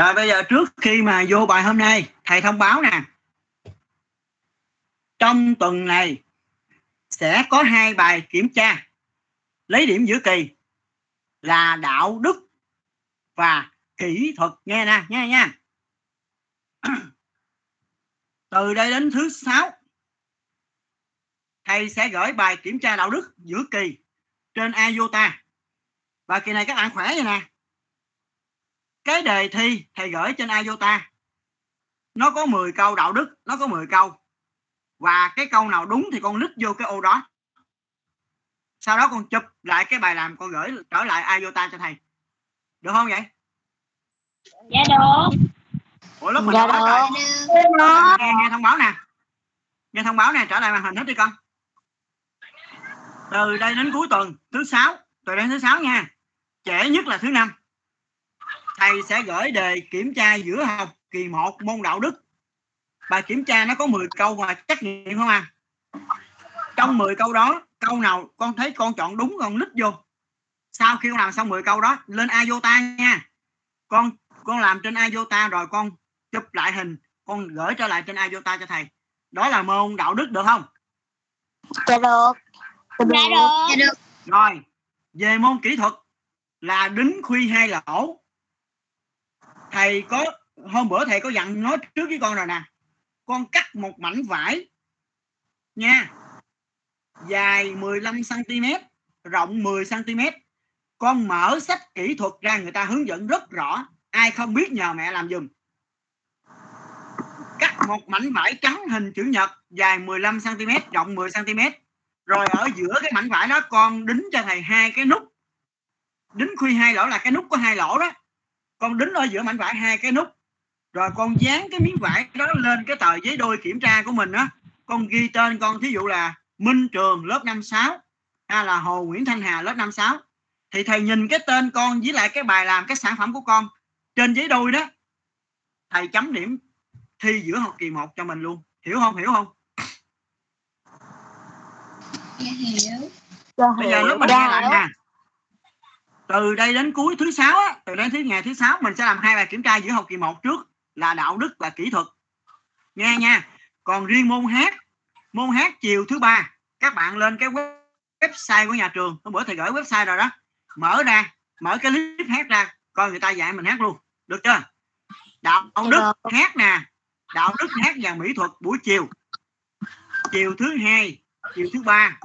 Rồi bây giờ trước khi mà vô bài hôm nay, thầy thông báo nè. Trong tuần này sẽ có hai bài kiểm tra. Lấy điểm giữa kỳ là đạo đức và kỹ thuật. Nghe nè nghe nha. Từ đây đến thứ sáu thầy sẽ gửi bài kiểm tra đạo đức giữa kỳ trên IOTA và kỳ này các bạn khỏe vậy nè cái đề thi thầy gửi trên IOTA nó có 10 câu đạo đức nó có 10 câu. Và cái câu nào đúng thì con lít vô cái ô đó. Sau đó con chụp lại cái bài làm con gửi trở lại IOTA cho thầy. Được không vậy? Dạ được. Ủa lớp mình Dạ được. rồi nghe, nghe thông báo nè. Nghe thông báo nè trở lại màn hình hết đi con. Từ đây đến cuối tuần thứ sáu. Từ đây đến thứ sáu nha. Trễ nhất là thứ năm thầy sẽ gửi đề kiểm tra giữa học kỳ 1 môn đạo đức. Bài kiểm tra nó có 10 câu mà trắc nghiệm không à? Trong 10 câu đó câu nào con thấy con chọn đúng con lít vô. Sau khi con làm xong 10 câu đó lên IOTA nha. Con con làm trên IOTA rồi con chụp lại hình con gửi trở lại trên IOTA cho thầy. Đó là môn đạo đức được không? Dạ được. dạ được. Dạ được. rồi về môn kỹ thuật là đính khuy hai lỗ thầy có, hôm bữa thầy có dặn nói trước với con rồi nè. Con cắt một mảnh vải, nha, dài 15 cm rộng 10 cm con mở sách kỹ thuật ra, người ta hướng dẫn rất rõ. Ai không biết nhờ mẹ làm giùm. Cắt một mảnh vải trắng hình chữ nhật, dài 15 cm rộng 10 cm rồi ở giữa cái mảnh vải đó, con đính cho thầy hai cái nút. Đính khuy hai lỗ là cái nút có hai lỗ đó con đính ở giữa mảnh vải hai cái nút. Rồi con dán cái miếng vải đó lên cái tờ giấy đôi kiểm tra của mình á. Con ghi tên con thí dụ là Minh Trường lớp 56 hay là Hồ Nguyễn Thanh Hà lớp 56 thì thầy nhìn cái tên con với lại cái bài làm cái sản phẩm của con trên giấy đôi đó. Thầy chấm điểm thi giữa học kỳ 1 cho mình luôn. Hiểu không? Hiểu không? Dạ hiểu. Bây giờ lúc mình nghe lại nè từ đây đến cuối thứ sáu á từ đến thứ ngày thứ sáu mình sẽ làm hai bài kiểm tra giữa học kỳ 1 trước là đạo đức và kỹ thuật. Nghe nha. Còn riêng môn hát môn hát chiều thứ ba các bạn lên cái web- website của nhà trường. Hôm bữa thầy gửi website rồi đó. Mở ra mở cái clip hát ra coi người ta dạy mình hát luôn. Được chưa? Đạo đức hát nè. Đạo đức hát và mỹ thuật buổi chiều. Chiều thứ hai chiều thứ ba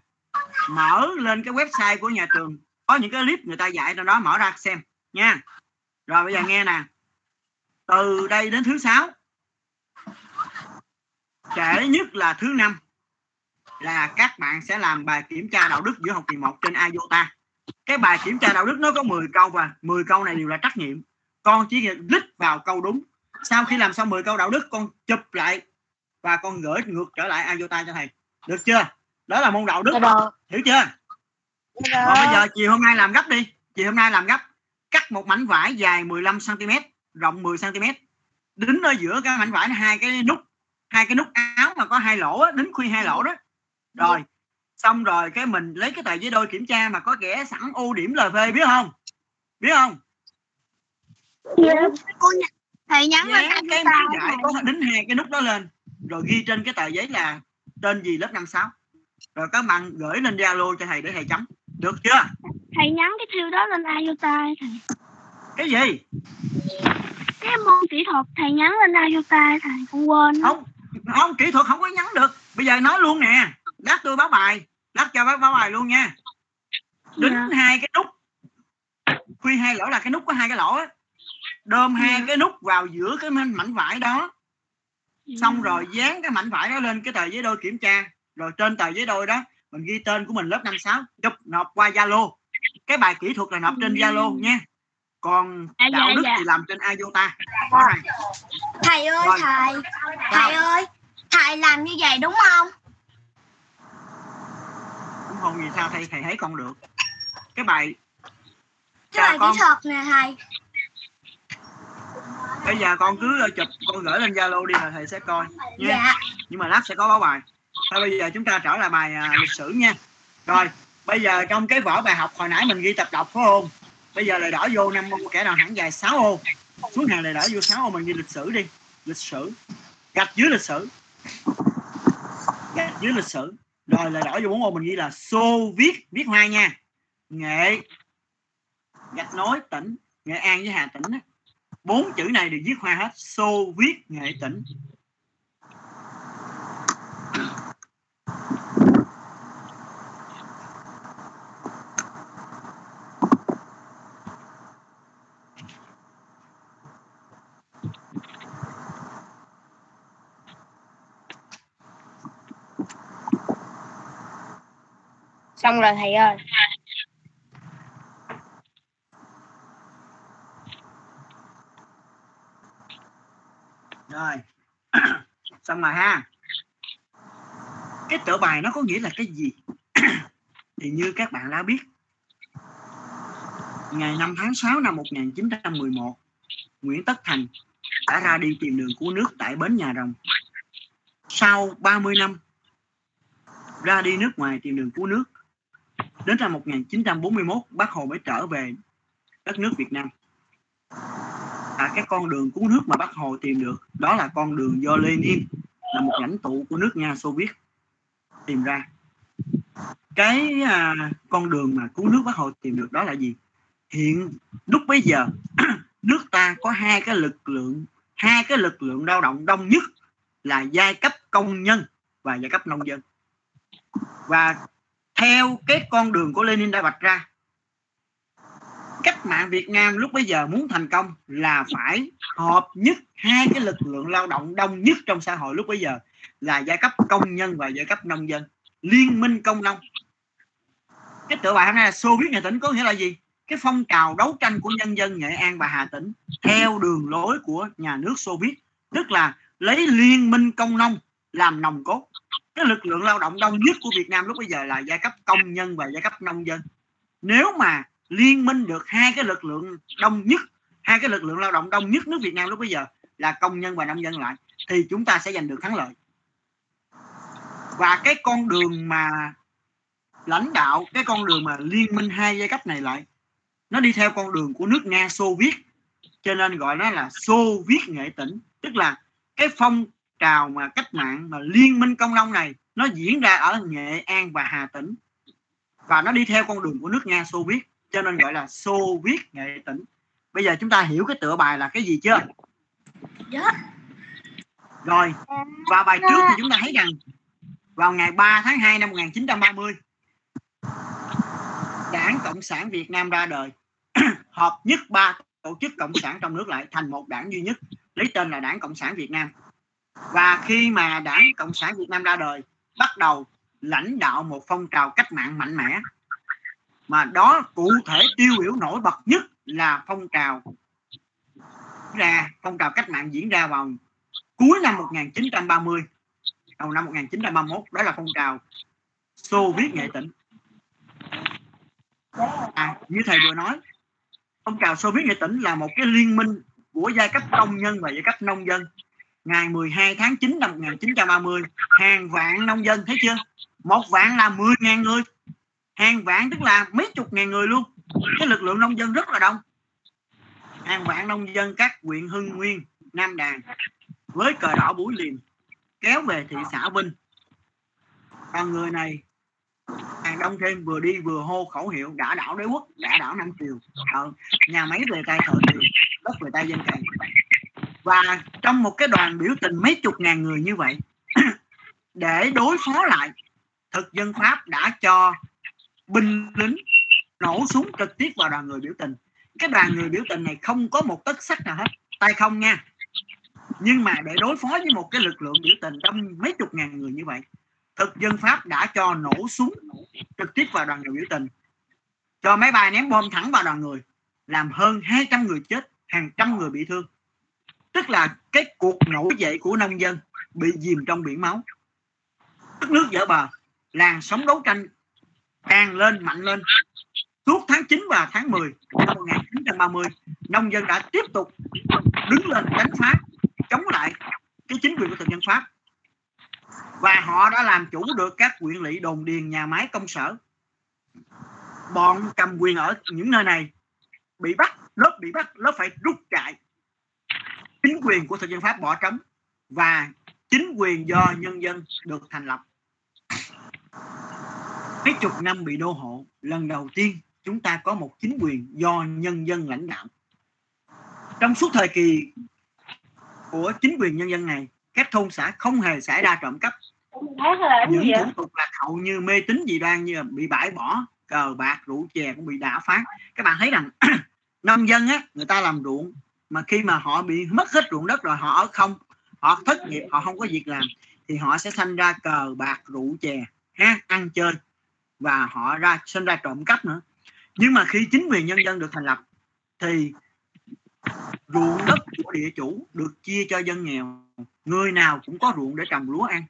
mở lên cái website của nhà trường có những cái clip người ta dạy trong đó mở ra xem nha. Rồi bây giờ nghe nè. Từ đây đến thứ sáu trễ nhất là thứ năm là các bạn sẽ làm bài kiểm tra đạo đức giữa học kỳ 1 trên IOTA cái bài kiểm tra đạo đức nó có 10 câu và 10 câu này đều là trắc nghiệm. Con chỉ lít vào câu đúng. Sau khi làm xong 10 câu đạo đức con chụp lại và con gửi ngược trở lại IOTA cho thầy. Được chưa? Đó là môn đạo đức. Dạ hiểu chưa Dạ. Còn bây giờ chiều hôm nay làm gấp đi. Chiều hôm nay làm gấp. Cắt một mảnh vải dài 15 cm rộng 10 cm đính ở giữa cái mảnh vải hai cái nút hai cái nút áo mà có hai lỗ á, đính khuy hai lỗ đó. Rồi xong rồi cái mình lấy cái tờ giấy đôi kiểm tra mà có kẻ sẵn ưu điểm LV biết không? Biết không? Cô nh- thầy nhắn lên dán cái miếng vải có đính hai cái nút đó lên. Rồi ghi trên cái tờ giấy là tên gì lớp 56 rồi các bạn gửi lên Zalo cho thầy để thầy chấm được chưa? Thầy nhắn cái thiêu đó lên IOTA thầy. Cái gì? Cái môn kỹ thuật thầy nhắn lên IOTA thầy con quên. Không không kỹ thuật không có nhắn được. Bây giờ nói luôn nè. Lát tôi báo bài. Lát cho báo, báo bài luôn nha. Đính Dạ. hai cái nút. Khuy hai lỗ là cái nút có hai cái lỗ á. Đơm hai Dạ. cái nút vào giữa cái mảnh mảnh vải đó. Xong rồi dán cái mảnh vải đó lên cái tờ giấy đôi kiểm tra. Rồi trên tờ giấy đôi đó mình ghi tên của mình lớp 56 chụp nộp qua Zalo. Cái bài kỹ thuật là nộp trên Zalo nha. Còn À, dạ, đạo đức dạ. thì làm trên IOTA này. thầy ơi Rồi. thầy. Thầy ơi thầy làm như vậy đúng không? Đúng không vì sao thầy thầy thấy con được. Cái bài cái bài con. kỹ thuật nè thầy. Bây giờ con cứ ờ, chụp con gửi lên Zalo đi là thầy sẽ coi nha. Dạ. Nhưng mà lát sẽ có báo bài thôi bây giờ chúng ta trở lại bài à, lịch sử nha. Rồi bây giờ trong cái vở bài học hồi nãy mình ghi tập đọc phải không? Bây giờ lại đỏ vô năm ô kẻ nào hẳn dài 6 ô. Xuống hàng này đỏ vô 6 ô mình ghi lịch sử đi. Lịch sử. Gạch dưới lịch sử. Gạch dưới lịch sử. Rồi là đỏ vô bốn ô mình ghi là xô viết viết hoa nha. Nghệ. Gạch nối tỉnh. Nghệ an với hà tĩnh bốn chữ này đều viết hoa hết. Xô viết nghệ tỉnh xong rồi, thầy ơi. Rồi. Xong rồi ha. Cái tựa bài nó có nghĩa là cái gì? Thì như các bạn đã biết, ngày 5 tháng 6 năm 1911 Nguyễn Tất Thành đã ra đi tìm đường cứu nước tại bến Nhà Rồng. Sau 30 năm ra đi nước ngoài tìm đường cứu nước đến năm 1941 bác Hồ mới trở về đất nước Việt Nam. À, cái con đường cứu nước mà bác Hồ tìm được đó là con đường do Lenin là một lãnh tụ của nước Nga Xô Viết tìm ra. Cái à, con đường mà cứu nước bác Hồ tìm được đó là gì? Hiện lúc bây giờ nước ta có hai cái lực lượng hai cái lực lượng lao động đông nhất là giai cấp công nhân và giai cấp nông dân. Và theo cái con đường của Lenin đã vạch ra. Cách mạng Việt Nam lúc bây giờ muốn thành công là phải hợp nhất hai cái lực lượng lao động đông nhất trong xã hội lúc bây giờ, là giai cấp công nhân và giai cấp nông dân, liên minh công nông. Cái tựa bài hôm nay là Xô viết Nghệ Tĩnh có nghĩa là gì? Cái phong trào đấu tranh của nhân dân Nghệ An và Hà Tĩnh theo đường lối của nhà nước Xô Viết, tức là lấy liên minh công nông làm nòng cốt cái lực lượng lao động đông nhất của Việt Nam lúc bây giờ là giai cấp công nhân và giai cấp nông dân. Nếu mà liên minh được hai cái lực lượng đông nhất, hai cái lực lượng lao động đông nhất nước Việt Nam lúc bây giờ là công nhân và nông dân lại, thì chúng ta sẽ giành được thắng lợi. Và cái con đường mà lãnh đạo, cái con đường mà liên minh hai giai cấp này lại, nó đi theo con đường của nước Nga Xô Viết cho nên gọi nó là Xô Viết nghệ tỉnh. Tức là cái phong trào mà cách mạng mà liên minh công nông này nó diễn ra ở Nghệ An và Hà Tĩnh. Và nó đi theo con đường của nước Nga Xô Viết cho nên gọi là Xô Viết nghệ tỉnh bây giờ chúng ta hiểu cái tựa bài là cái gì chưa? Dạ. rồi và bài trước thì chúng ta thấy rằng vào ngày 3 tháng 2 năm 1930 Đảng Cộng sản Việt Nam ra đời. Hợp nhất ba tổ chức cộng sản trong nước lại thành một đảng duy nhất lấy tên là Đảng Cộng sản Việt Nam và khi mà Đảng Cộng sản Việt Nam ra đời bắt đầu lãnh đạo một phong trào cách mạng mạnh mẽ. Mà đó cụ thể tiêu biểu nổi bật nhất là phong trào ra phong trào cách mạng diễn ra vào cuối năm 1930 đầu năm 1931 đó là phong trào Xô Viết Nghệ Tĩnh. À, như thầy vừa nói phong trào Xô Viết Nghệ Tĩnh là một cái liên minh của giai cấp công nhân và giai cấp nông dân ngày 12 tháng 9 năm 1930 hàng vạn nông dân thấy chưa? Một vạn là 10.000 người. Hàng vạn tức là mấy chục ngàn người luôn. Cái lực lượng nông dân rất là đông. Hàng vạn nông dân các huyện Hưng Nguyên Nam Đàn với cờ đỏ búi liềm kéo về thị xã Vinh. Còn người này hàng đông thêm vừa đi vừa hô khẩu hiệu đã đảo đế quốc đã đảo năm triều. Ờ, nhà máy về tay thợ triều đất về tay dân cày và trong một cái đoàn biểu tình mấy chục ngàn người như vậy, để đối phó lại, thực dân pháp đã cho binh lính nổ súng trực tiếp vào đoàn người biểu tình. Cái đoàn người biểu tình này không có một tấc sắt nào hết. Tay không nha. Nhưng mà để đối phó với một cái lực lượng biểu tình trong mấy chục ngàn người như vậy, thực dân pháp đã cho nổ súng trực tiếp vào đoàn người biểu tình. Cho máy bay ném bom thẳng vào đoàn người, làm hơn 200 người chết, hàng trăm người bị thương tức là cái cuộc nổi dậy của nông dân bị dìm trong biển máu. Đất nước dở bờ làn sóng đấu tranh càng lên mạnh lên. Suốt tháng 9 và tháng 10 năm 1930 nông dân đã tiếp tục đứng lên đánh phá, chống lại cái chính quyền của thực dân pháp. Và họ đã làm chủ được các quyện lỵ đồn điền, nhà máy, công sở. Bọn cầm quyền ở những nơi này bị bắt, lớp bị bắt, lớp phải rút chạy chính quyền của thực dân pháp bỏ trống và chính quyền do nhân dân được thành lập. Mấy chục năm bị đô hộ lần đầu tiên chúng ta có một chính quyền do nhân dân lãnh đạo. Trong suốt thời kỳ của chính quyền nhân dân này các thôn xã không hề xảy ra trộm cắp. Những thủ tục lạc hậu như mê tín dị đoan như bị bãi bỏ cờ bạc rượu chè cũng bị đả phát các bạn thấy rằng nông dân á người ta làm ruộng mà khi mà họ bị mất hết ruộng đất rồi, họ ở không, họ thất nghiệp, họ không có việc làm, thì họ sẽ sanh ra cờ bạc, rượu chè ha ăn, chơi, và họ ra, sinh ra trộm cắp nữa. Nhưng mà khi chính quyền nhân dân được thành lập, thì ruộng đất của địa chủ được chia cho dân nghèo. Người nào cũng có ruộng để trồng lúa ăn.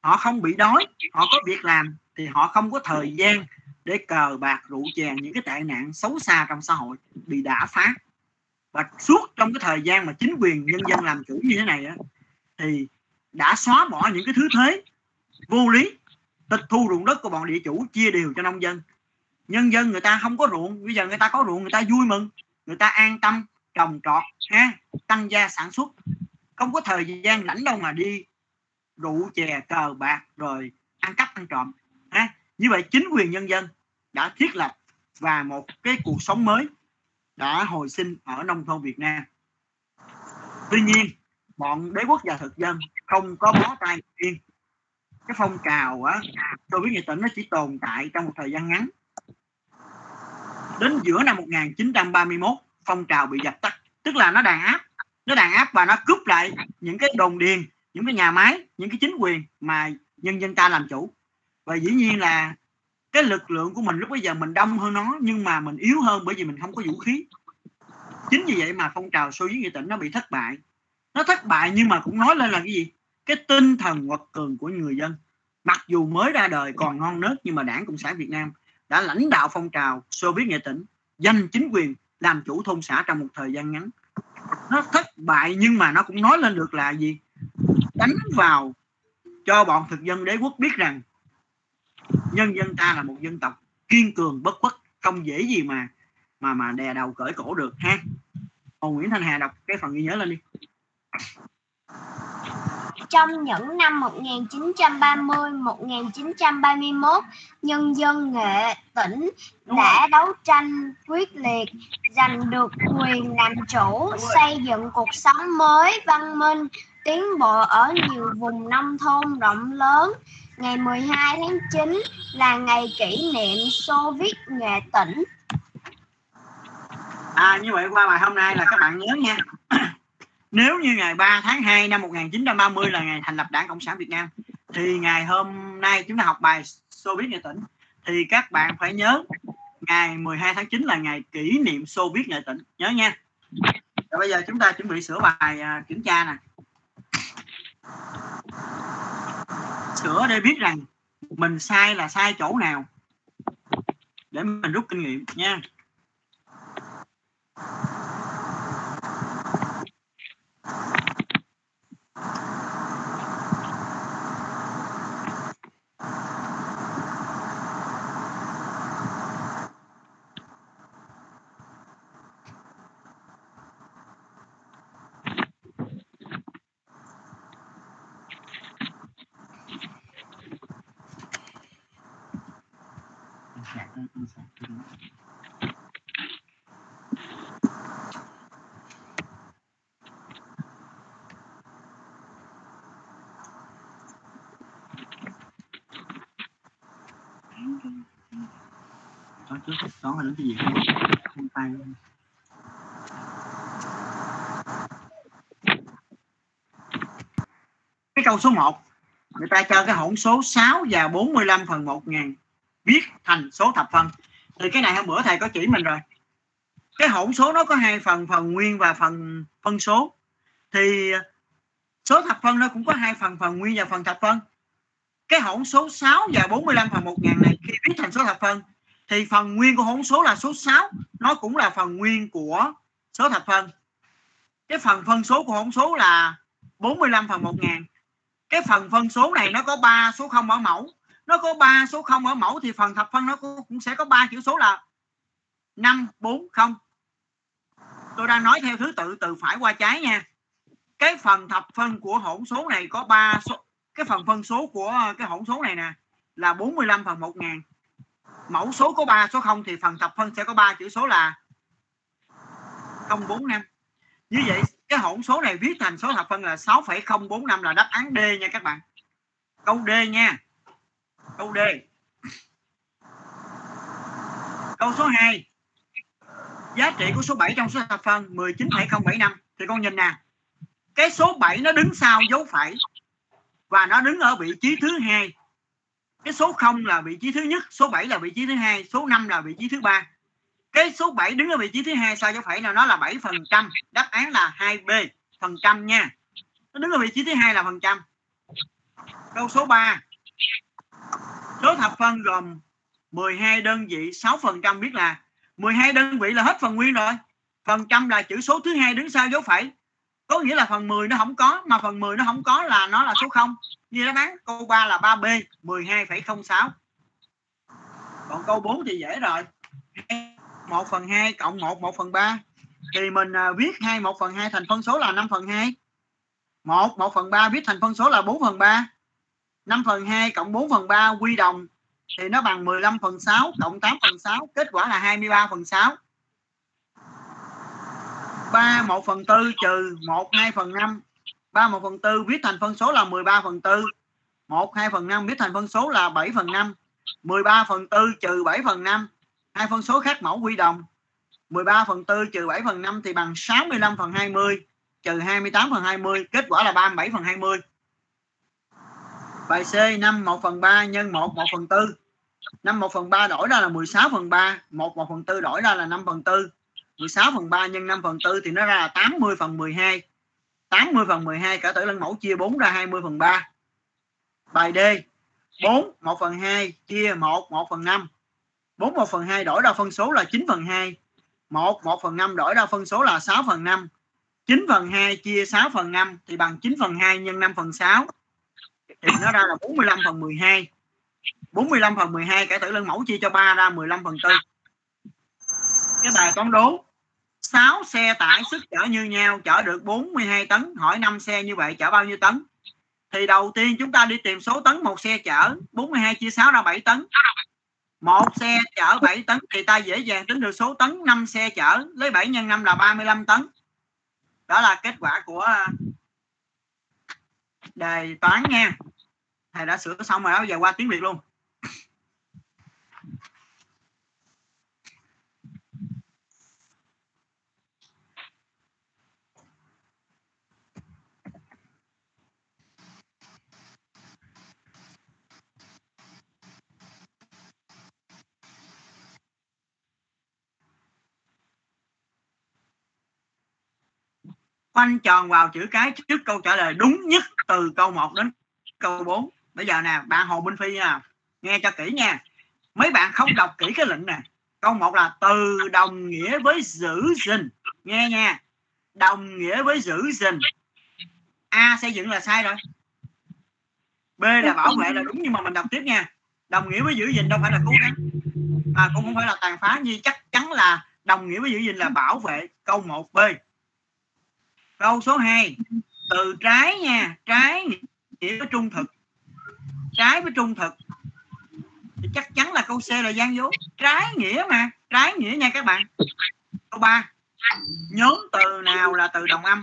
Họ không bị đói, họ có việc làm, thì họ không có thời gian để cờ bạc, rượu chè, những cái tệ nạn xấu xa trong xã hội bị đả phá và suốt trong cái thời gian mà chính quyền nhân dân làm chủ như thế này á, thì đã xóa bỏ những cái thứ thế vô lý tịch thu ruộng đất của bọn địa chủ chia đều cho nông dân. Nhân dân người ta không có ruộng bây giờ người ta có ruộng người ta vui mừng người ta an tâm trồng trọt ha tăng gia sản xuất. Không có thời gian rảnh đâu mà đi rượu chè cờ bạc rồi ăn cắp ăn trộm ha. Như vậy chính quyền nhân dân đã thiết lập và một cái cuộc sống mới đã hồi sinh ở nông thôn Việt Nam. Tuy nhiên, bọn đế quốc và thực dân không có bó tay yên. Cái phong trào á, tôi biết nghệ tỉnh nó chỉ tồn tại trong một thời gian ngắn. Đến giữa năm 1931 phong trào bị dập tắt, tức là nó đàn áp, nó đàn áp và nó cướp lại những cái đồn điền, những cái nhà máy, những cái chính quyền mà nhân dân ta làm chủ. Và dĩ nhiên là cái lực lượng của mình lúc bây giờ mình đông hơn nó, nhưng mà mình yếu hơn bởi vì mình không có vũ khí. Chính vì vậy mà phong trào xô viết nghệ tỉnh nó bị thất bại. Nó thất bại nhưng mà cũng nói lên là cái gì? Cái tinh thần quật cường của người dân. Mặc dù mới ra đời còn non nớt nhưng mà đảng cộng sản việt nam đã lãnh đạo phong trào xô viết nghệ tỉnh, giành chính quyền, làm chủ thôn xã trong một thời gian ngắn. Nó thất bại nhưng mà nó cũng nói lên được là gì? Đánh vào cho bọn thực dân đế quốc biết rằng nhân dân ta là một dân tộc kiên cường bất khuất không dễ gì mà mà mà đè đầu cởi cổ được ha. Hồ Nguyễn Thanh Hà đọc cái phần ghi nhớ lên đi. Trong những năm 1930-1931, nhân dân nghệ tỉnh đã đấu tranh quyết liệt, giành được quyền làm chủ, xây dựng cuộc sống mới, văn minh, tiến bộ ở nhiều vùng nông thôn rộng lớn. Ngày 12 tháng 9 là ngày kỷ niệm Xô viết nghệ tỉnh. À, như vậy qua bài hôm nay là các bạn nhớ nha. Nếu như ngày 3 tháng 2 năm 1930 là ngày thành lập Đảng Cộng sản Việt Nam thì ngày hôm nay chúng ta học bài Xô viết nghệ tỉnh thì các bạn phải nhớ ngày 12 tháng 9 là ngày kỷ niệm Xô viết nghệ tỉnh. Nhớ nha. Rồi bây giờ chúng ta chuẩn bị sửa bài à, kiểm tra nè. Sửa để biết rằng mình sai là sai chỗ nào để mình rút kinh nghiệm nha. Trước toán là đến cái gì không? Không tay cái câu số 1 người ta cho cái hỗn số 6 và 45 phần 1 ngàn, viết thành số thập phân. Thì cái này hôm bữa thầy có chỉ mình rồi. Cái hỗn số nó có hai phần phần nguyên và phần phân số. Thì số thập phân nó cũng có hai phần phần nguyên và phần thập phân. Cái hỗn số 6 và 45 phần 1 ngàn này, khi viết thành số thập phân thì phần nguyên của hỗn số là số 6 nó cũng là phần nguyên của số thập phân. Cái phần phân số của hỗn số là 45 phần 1000 cái phần phân số này nó có 3 số 0 ở mẫu. Nó có 3 số 0 ở mẫu thì phần thập phân nó cũng sẽ có 3 chữ số là 5 4 0 tôi đang nói theo thứ tự, từ phải qua trái nha. Cái phần thập phân của hỗn số này có 3 số, cái phần phân số của, cái hỗn số này nè, là 45 phần 1000 ngàn mẫu số có 3 số 0 thì phần thập phân sẽ có 3 chữ số là 045 như vậy cái hỗn số này viết thành số thập phân là 6,045 là đáp án D nha các bạn. Câu D nha. Câu D. Câu số 2 giá trị của số 7 trong số thập phân 19,075 thì con nhìn nè. Cái số 7 nó đứng sau dấu phẩy và nó đứng ở vị trí thứ hai cái số 0 là vị trí thứ nhất, số 7 là vị trí thứ hai, số 5 là vị trí thứ ba. Cái số 7 đứng ở vị trí thứ hai sao cho phải là nó là 7 phần trăm? Đáp án là 2B phần trăm nha. Nó đứng ở vị trí thứ hai là phần trăm. Câu số 3 số thập phân gồm 12 đơn vị 6 phần trăm biết là 12 đơn vị là hết phần nguyên rồi. Phần trăm là chữ số thứ hai đứng sau dấu phẩy có nghĩa là phần 10 nó không có mà phần 10 nó không có là nó là số 0 như đáp án câu 3 là 3B 12,06 còn câu 4 thì dễ rồi. 1 phần 2 cộng 1 1 phần 3 thì mình à, viết 2 1 phần 2 thành phân số là 5 phần 2 1 1 phần 3 viết thành phân số là 4 phần 3 5 phần 2 cộng 4 phần 3 quy đồng thì nó bằng 15 phần 6 cộng 8 phần 6 kết quả là 23 phần 6 3 1 phần 4 trừ 1 2 phần 5 3 1 phần 4 viết thành phân số là 13 phần 4 1 2 phần 5 viết thành phân số là 7 phần 5 13 phần 4 trừ 7 phần 5 hai phân số khác mẫu quy đồng 13 phần 4 trừ 7 phần 5 thì bằng 65 phần 20 trừ 28 phần 20 kết quả là 37 phần 20 bài C 5 1 phần 3 nhân 1 1 phần 4 5 1 phần 3 đổi ra là 16 phần 3 1 1 phần 4 đổi ra là 5 phần 4 16 phần 3 nhân 5 phần 4 thì nó ra là 80 phần 12 80 phần 12 cả tử lân mẫu chia 4 ra 20 phần 3 bài D 4 1 phần 2 chia 1 1 phần 5 4 1 phần 2 đổi ra phân số là 9 phần 2 1 1 phần 5 đổi ra phân số là 6 phần 5 9 phần 2 chia 6 phần 5 thì bằng 9 phần 2 nhân 5 phần 6 thì nó ra là 45 phần 12 45 phần 12 cả tử lân mẫu chia cho 3 ra 15 phần 4 cái bài toán đố. 6 xe tải sức chở như nhau, chở được 42 tấn. Hỏi 5 xe như vậy chở bao nhiêu tấn? Thì đầu tiên chúng ta đi tìm số tấn một xe chở. 42 chia 6 ra 7 tấn. Một xe chở 7 tấn thì ta dễ dàng tính được số tấn. 5 xe chở, lấy 7 nhân 5 là 35 tấn. Đó là kết quả của à, đề toán nha. Thầy đã sửa xong rồi đó giờ qua tiếng việt luôn. Khoanh tròn vào chữ cái trước câu trả lời đúng nhất từ câu 1 đến câu 4 bây giờ nè, bạn Hồ Minh Phi nha. Nghe cho kỹ nha. Mấy bạn không đọc kỹ cái lệnh nè. Câu 1 là từ đồng nghĩa với giữ gìn. Nghe nha. Đồng nghĩa với giữ gìn. A xây dựng là sai rồi. B là bảo vệ là đúng, nhưng mà mình đọc tiếp nha. Đồng nghĩa với giữ gìn đâu phải là cố gắng. Mà cũng không phải là tàn phá như chắc chắn là đồng nghĩa với giữ gìn là bảo vệ. Câu 1B câu số 2 từ trái nha, trái nghĩa với trung thực. Trái với trung thực. Thì chắc chắn là câu C là gian dối trái nghĩa mà, trái nghĩa nha các bạn. Câu 3 nhóm từ nào là từ đồng âm?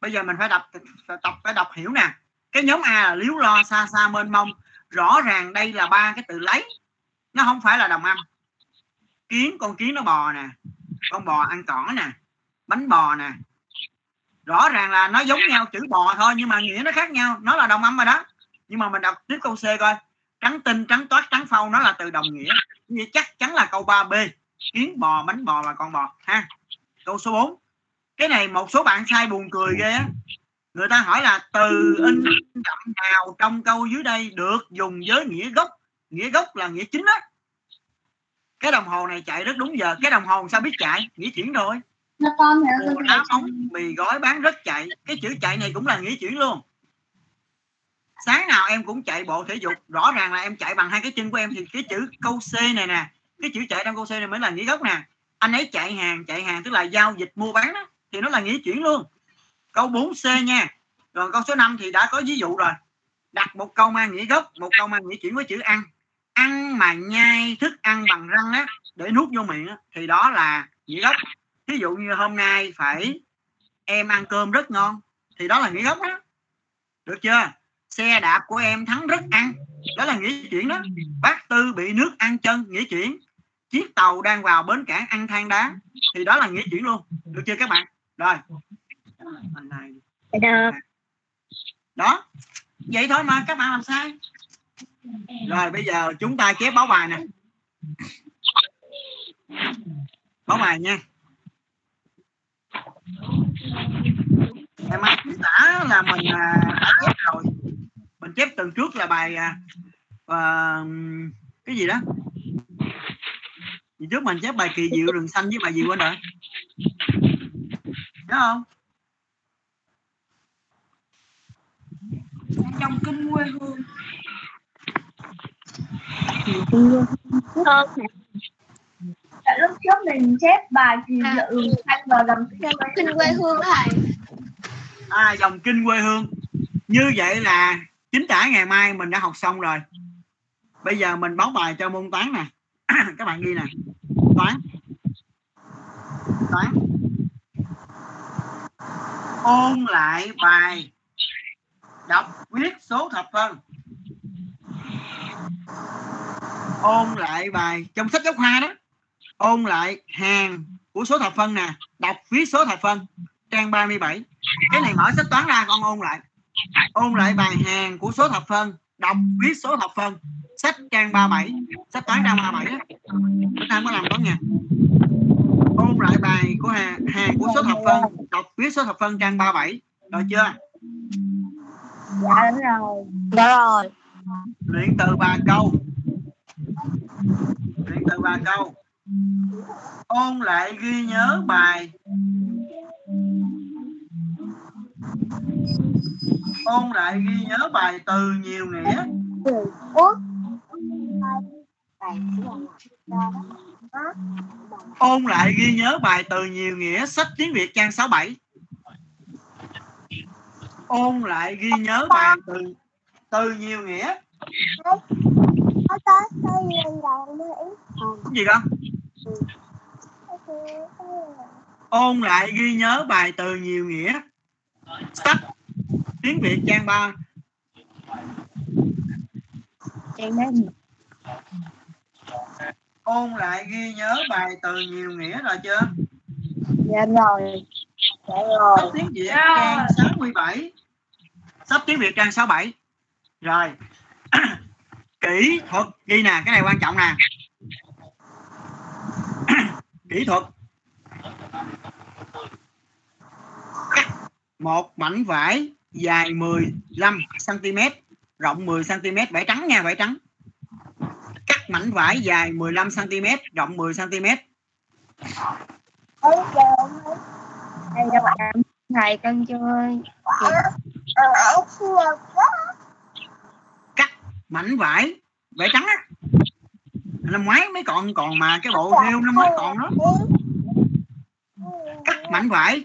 Bây giờ mình phải đọc tập phải đọc hiểu nè. Cái nhóm A là liếu lo, xa xa, mênh mông. Rõ ràng đây là ba cái từ lấy. Nó không phải là đồng âm. Kiến, con kiến nó bò nè. Con bò ăn cỏ nè. Bánh bò nè rõ ràng là nó giống nhau chữ bò thôi nhưng mà nghĩa nó khác nhau. Nó là đồng âm rồi đó. Nhưng mà mình đọc tiếp câu C coi. Trắng tinh trắng toát trắng phau nó là từ đồng nghĩa. Như chắc chắn là câu 3B kiến bò bánh bò và con bò ha. Câu số 4 cái này một số bạn sai buồn cười ghê á. Người ta hỏi là từ in đậm nào trong câu dưới đây được dùng với nghĩa gốc. Nghĩa gốc là nghĩa chính á. Cái đồng hồ này chạy rất đúng giờ. Cái đồng hồ sao biết chạy? Nghĩa chuyển rồi nó con Mùa đá bóng mì gói bán rất chạy. Cái chữ chạy này cũng là nghĩa chuyển luôn. Sáng nào em cũng chạy bộ thể dục. Rõ ràng là em chạy bằng hai cái chân của em thì cái chữ câu C này nè cái chữ chạy trong câu C này mới là nghĩa gốc nè. Anh ấy chạy hàng chạy hàng tức là giao dịch mua bán đó thì nó là nghĩa chuyển luôn. Câu 4C nha. Rồi câu số 5 thì đã có ví dụ rồi. Đặt một câu mang nghĩa gốc một câu mang nghĩa chuyển với chữ ăn. Ăn mà nhai thức ăn bằng răng á để nuốt vô miệng á, thì đó là nghĩa gốc ví dụ như hôm nay phải em ăn cơm rất ngon thì đó là nghĩa gốc đó. Được chưa? Xe đạp của em thắng rất ăn đó là nghĩa chuyển đó. Bác tư bị nước ăn chân nghĩa chuyển chiếc tàu đang vào bến cảng ăn than đá thì đó là nghĩa chuyển luôn. Được chưa các bạn? Rồi. Được. Đó. Vậy thôi mà các bạn làm sai rồi bây giờ chúng ta chép báo bài nè. Báo bài nha em mai chúng là mình à, đã chép rồi. Mình chép tuần trước là bài à, à, cái gì đó? Thì trước mình chép bài kỳ diệu rừng xanh với bài gì quên rồi? Nhớ không? Trong kinh quê hương. Ờ, tại lúc trước mình chép bài kỳ dự anh vào dòng kinh quê hương thầy. À, dòng kinh quê hương. Như vậy là chính tả ngày mai mình đã học xong rồi. Bây giờ mình báo bài cho môn toán nè. Các bạn ghi nè. Toán. Toán. Ôn lại bài. Đọc viết số thập phân. Ôn lại bài. Trong sách giáo khoa đó ôn lại hàng của số thập phân nè. Đọc viết số thập phân. Trang 37 cái này mở sách toán ra con ôn lại. Ôn lại bài hàng của số thập phân. Đọc viết số thập phân. Sách trang 37 sách toán trang 37 á. Bữa nay có làm toán nha. Ôn lại bài của hàng, hàng của số thập phân. Đọc viết số thập phân trang 37 rồi chưa? Dạ rồi dạ rồi. Luyện từ ba câu. Luyện từ ba câu ôn lại ghi nhớ bài. Ôn lại ghi nhớ bài từ nhiều nghĩa. Ôn lại ghi nhớ bài từ nhiều nghĩa. Sách tiếng Việt trang 67 ôn lại ghi nhớ bài từ từ nhiều nghĩa. Cái gì không ôn lại ghi nhớ bài từ nhiều nghĩa. Sách tiếng Việt trang 3 em thấy ôn lại ghi nhớ bài từ nhiều nghĩa rồi chưa? Dạ rồi. Dạ sách rồi tiếng Việt trang 67 sách tiếng Việt trang 67 rồi. Kỹ thuật ghi nè cái này quan trọng nè kỹ thuật. Cắt một mảnh vải dài 15 cm rộng 10 cm vải trắng nha vải trắng. Cắt mảnh vải dài 15 cm rộng 10 cm đây các bạn thầy con chơi cắt mảnh vải vải trắng á năm ngoái mới còn còn mà cái bộ thêu năm mới còn đó cắt mảnh vải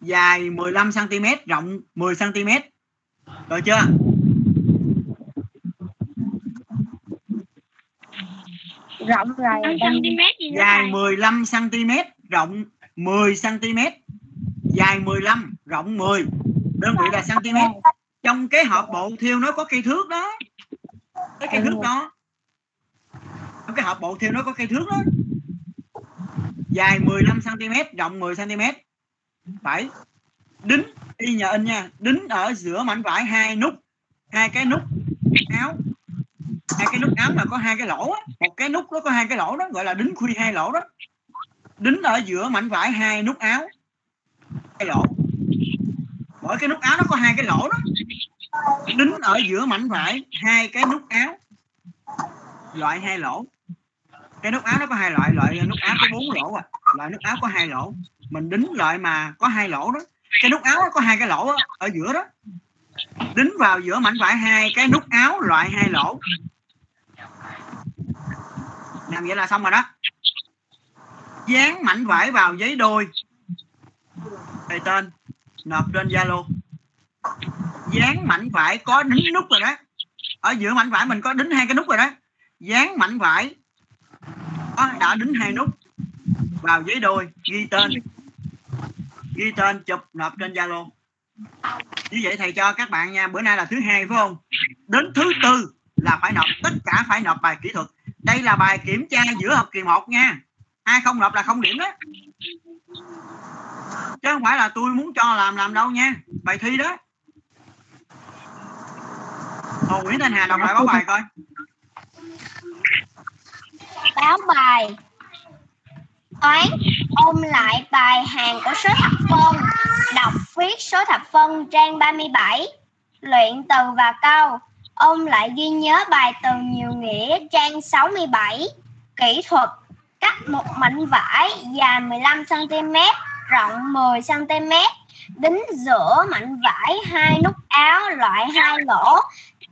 dài 15 cm rộng 10 cm rồi chưa? Rộng rồi 5 cm gì nữa dài thầy? 15 cm rộng 10 cm dài 15 rộng 10 đơn vị là cm trong cái hộp bộ thiêu nó có cây thước đó. Cái cây thước đó cái hộp bộ thiêu nó có cây thước đó. Dài 15 cm rộng 10 cm phải. Đính, y nhờ in nha, đính ở giữa mảnh vải hai nút, hai cái nút áo. Hai cái nút áo mà có hai cái lỗ á. một cái nút nó có hai cái lỗ đó, gọi là đính khuy hai lỗ đó. Đính ở giữa mảnh vải hai nút áo, hai lỗ. Mỗi cái nút áo nó có hai cái lỗ đó. Đính ở giữa mảnh vải hai cái nút áo, loại hai lỗ cái nút áo nó có hai loại loại nút áo có bốn lỗ à. Loại nút áo có hai lỗ. Mình đính loại mà có hai lỗ đó. Cái nút áo nó có hai cái lỗ đó, ở giữa đó. Đính vào giữa mảnh vải hai cái nút áo loại hai lỗ. Làm vậy là xong rồi đó. Dán mảnh vải vào giấy đôi. Thầy tên nộp trên zalo. Dán mảnh vải có đính nút rồi đó. Ở giữa mảnh vải mình có đính hai cái nút rồi đó. Dán mảnh vải đã đính hai nút? Vào giấy đôi, ghi tên. Ghi tên, chụp, nộp trên zalo. Như vậy thầy cho các bạn nha, bữa nay là thứ hai, phải không? Đến thứ tư là phải nộp, tất cả phải nộp bài kỹ thuật. Đây là bài kiểm tra giữa học kỳ 1 nha. Ai không nộp là không điểm đó. Chứ không phải là tôi muốn cho làm làm đâu nha. Bài thi đó. Hồ Nguyễn Thanh Hà đọc lại báo bài coi báo bài. Toán ôm lại bài hàng của số thập phân. Đọc viết số thập phân trang 37 luyện từ và câu. Ôm lại ghi nhớ bài từ nhiều nghĩa trang 67 kỹ thuật cắt một mảnh vải dài 15 cm rộng 10 cm đính giữa mảnh vải hai nút áo loại hai lỗ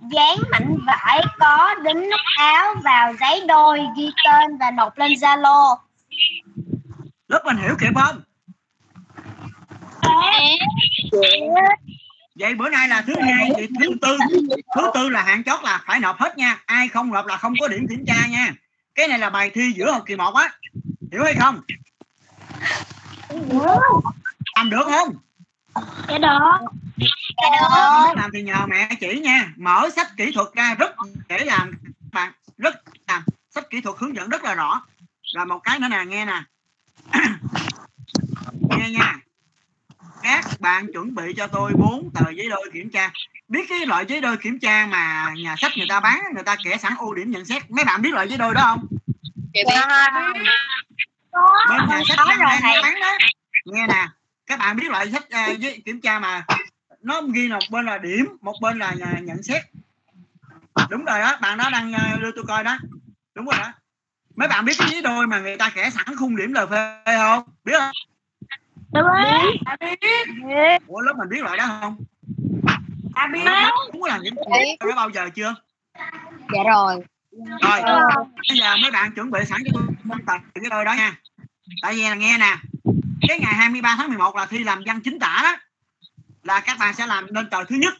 dán mảnh vải có đính nút áo vào giấy đôi ghi tên và nộp lên Zalo. lớp mình hiểu kịp không vậy bữa nay là thứ hai thì thứ tư thứ tư là hạn chót là phải nộp hết nha. Ai không nộp là không có điểm kiểm tra nha. Cái này là bài thi giữa học kỳ 1 á. Hiểu hay không? Làm được không? Dạ đó. Dạ được. không biết làm thì nhờ mẹ chỉ nha. Mở sách kỹ thuật ra rất dễ làm các bạn rất làm sách kỹ thuật hướng dẫn rất là rõ. Rồi một cái nữa nè nghe nè. Nghe nha. Các bạn chuẩn bị cho tôi bốn tờ giấy đôi kiểm tra. Biết cái loại giấy đôi kiểm tra mà nhà sách người ta bán người ta kẻ sẵn ưu điểm nhận xét. Mấy bạn biết loại giấy đôi đó không? Bên nhà sách có đang rồi đang thầy. bán đó. Nghe nè. Các bạn biết loại sách à, giấy kiểm tra mà nó ghi một bên là điểm một bên là nhận xét. Đúng rồi đó bạn đó đang à, đưa tôi coi đó. Đúng rồi đó. Mấy bạn biết cái giấy đôi mà người ta kẻ sẵn khung điểm lời phê không? Biết không? Dạ biết. ủa lớp mình biết loại đó không? À, biết. đúng là những Biết. đó bao giờ chưa? Dạ rồi. Rồi bây giờ mấy bạn chuẩn bị sẵn cho tôi tập cái đôi đó nha. Tại vì là nghe nè cái ngày 23 tháng 11 là thi làm văn chính tả đó là các bạn sẽ làm lên tờ thứ nhất.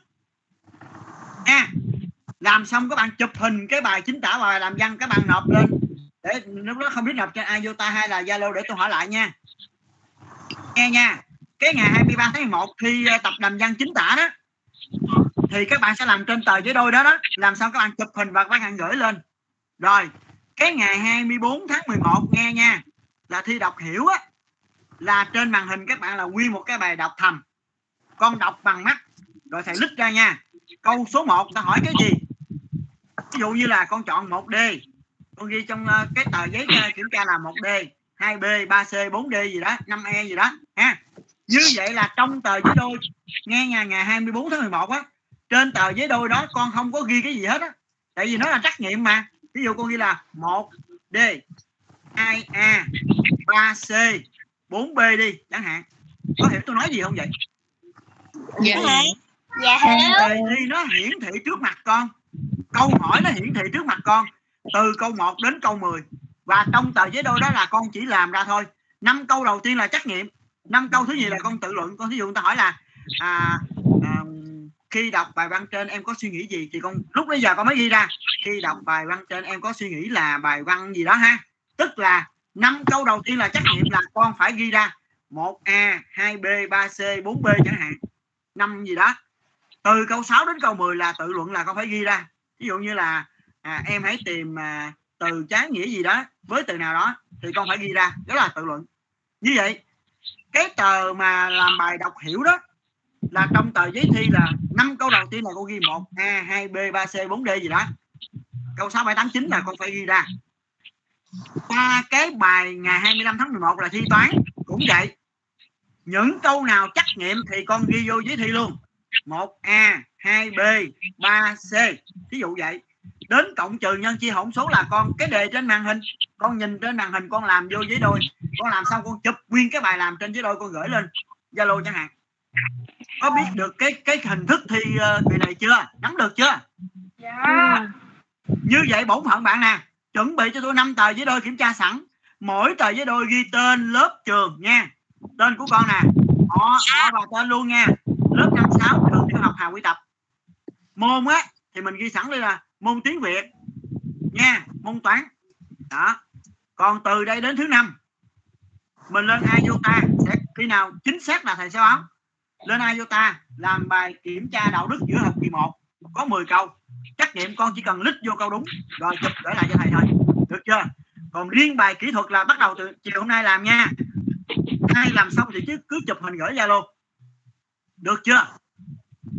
Nha làm xong các bạn chụp hình cái bài chính tả bài, làm văn các bạn nộp lên. Để lúc đó không biết nộp trên iota hay là zalo để tôi hỏi lại nha. Nghe nha, cái ngày 23 tháng 11 thi ờ, tập làm văn chính tả đó, thì các bạn sẽ làm trên tờ giấy đôi đó đó. Làm xong các bạn chụp hình và các bạn gửi lên. Rồi, cái ngày 24 tháng 11 nghe nha, là thi đọc hiểu á, là trên màn hình các bạn là quy một cái bài đọc thầm con đọc bằng mắt. Rồi thầy lít ra nha. Câu số 1 ta hỏi cái gì? Ví dụ như là con chọn 1D con ghi trong ờ, cái tờ giấy ờ, kiểm tra là 1D 2B 3C 4D gì đó 5E gì đó, ha. Như vậy là trong tờ giấy đôi, nghe nhà, ngày 24 tháng 11 á, trên tờ giấy đôi đó con không có ghi cái gì hết á. Tại vì nó là trắc nghiệm mà. Ví dụ con ghi là 1D 2A 3C 4B đi, chẳng hạn. Có hiểu tôi nói gì không vậy? Dạ. Dạ. Trong hiểu. đề thi nó hiển thị trước mặt con. Câu hỏi nó hiển thị trước mặt con. Từ câu 1 đến câu 10 và trong tờ giấy đôi đó là con chỉ làm ra thôi. Năm câu đầu tiên là trắc nghiệm. Năm câu thứ gì là con tự luận. Con ví dụ người ta hỏi là à, à, khi đọc bài văn trên em có suy nghĩ gì? Thì con lúc bây giờ con mới ghi ra khi đọc bài văn trên em có suy nghĩ là bài văn gì đó ha? Tức là năm câu đầu tiên là trắc nghiệm là con phải ghi ra 1A 2B 3C 4B chẳng hạn năm gì đó. Từ câu 6 đến câu 10 là tự luận là con phải ghi ra. Ví dụ như là à, em hãy tìm à, từ trái nghĩa gì đó với từ nào đó thì con phải ghi ra. Đó là tự luận. Như vậy cái tờ mà làm bài đọc hiểu đó là trong tờ giấy thi là năm câu đầu tiên là con ghi 1 A 2 B 3 C 4 D gì đó. Câu 6 7 8 9 là con phải ghi ra. Qua cái bài ngày 25 tháng 11 là thi toán cũng vậy những câu nào trắc nghiệm thì con ghi vô giấy thi luôn. 1A 2B 3C ví dụ vậy. Đến cộng trừ nhân chia hỗn số là con cái đề trên màn hình. Con nhìn trên màn hình con làm vô giấy đôi. Con làm xong con chụp nguyên cái bài làm trên giấy đôi con gửi lên zalo chẳng hạn. Có biết được cái cái hình thức thi kỳ này chưa? Nắm được chưa? Dạ. như vậy bổn phận bạn nè chuẩn bị cho tôi năm tờ giấy đôi kiểm tra sẵn. Mỗi tờ giấy đôi ghi tên lớp trường nha tên của con nè. Họ họ và tên luôn nha. Lớp năm sáu trường tiểu học Hà Quy Tập. Môn á thì mình ghi sẵn đây là môn tiếng Việt. Nha môn toán. Đó. Còn từ đây đến thứ năm mình lên IOTA sẽ khi nào chính xác là thầy sẽ báo. Lên IOTA làm bài kiểm tra đạo đức giữa học kỳ 1 có 10 câu. Trắc nghiệm con chỉ cần lít vô câu đúng rồi chụp gửi lại cho thầy thôi. Được chưa? Còn riêng bài kỹ thuật là bắt đầu từ chiều hôm nay làm nha ai làm xong thì chứ cứ chụp hình gửi ra luôn được chưa?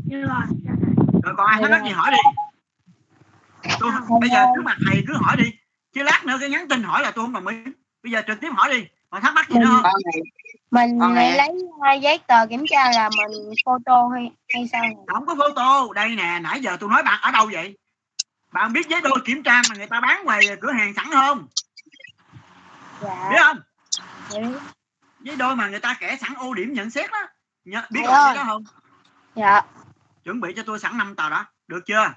Như rồi. rồi còn ai thắc mắc gì hỏi đi. Tôi bây giờ trước mặt thầy cứ hỏi đi. Chứ lát nữa cái nhắn tin hỏi là tôi không đồng ý. Bây giờ trực tiếp hỏi đi. Còn thắc mắc gì nữa không? mình này- lấy uh, giấy tờ kiểm tra là mình photo hay hay sao này? không có photo. Đây nè nãy giờ tôi nói bạn ở đâu vậy? Bạn biết giấy đôi kiểm tra mà người ta bán ngoài cửa hàng sẵn không? Dạ. Biết không? Dạ giấy đôi mà người ta kẻ sẵn ưu điểm nhận xét đó. Nhớ, biết Thầy làm ơi. cái đó không? Dạ. Chuẩn bị cho tôi sẵn năm tờ đó được chưa?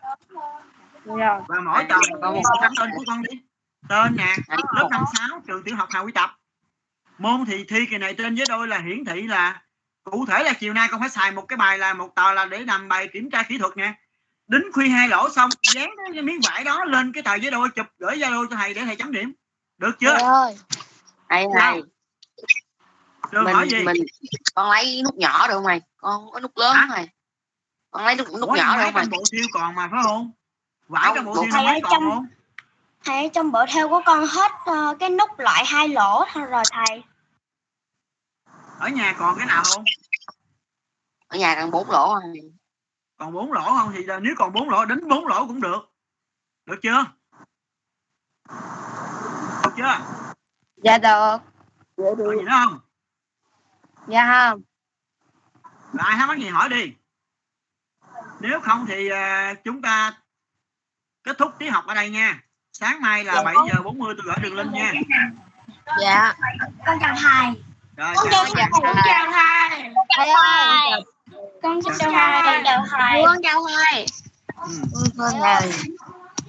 Rồi và mỗi tờ còn một cái tên của con đi. Tên nè lớp năm sáu trường tiểu học Hà Quy Tập? Môn thì thi kỳ này trên giấy đôi là hiển thị là cụ thể là chiều nay con phải xài một cái bài là một tờ là để làm bài kiểm tra kỹ thuật nè. Đính khuy hai lỗ xong dán cái miếng vải đó lên cái tờ giấy đôi chụp gửi đôi cho thầy để thầy chấm điểm. Được chưa? Thầy ơi hay trường mình hỏi gì? mình con lấy nút nhỏ được không mày? Con có nút lớn Hả? không mày? Con lấy nút nút Ủa, nhỏ được không mày? bộ siêu còn mà phải không? Vải Không, trong bộ bộ siêu thầy còn trong- không? thầy trong bộ theo của con hết ờ, cái nút loại hai lỗ thôi rồi thầy. Ở nhà còn cái nào không? Ở nhà cần bốn lỗ à. còn bốn lỗ không? Thì nếu còn bốn lỗ đính bốn lỗ cũng được. Được chưa? Được chưa? Dạ được. Còn gì nữa không dạ không. Rồi ai thắc mắc gì hỏi đi. Nếu không thì à, chúng ta kết thúc tiết học ở đây nha. Sáng mai là Dạ. 7 giờ 40 tôi gửi đường link nha. Dạ. Con chào thầy. Rồi Con chào chào thầy. chào thầy. Thầy ơi con chào chào thầy con chào thầy. Con chào thầy. Ừ. Con ơi.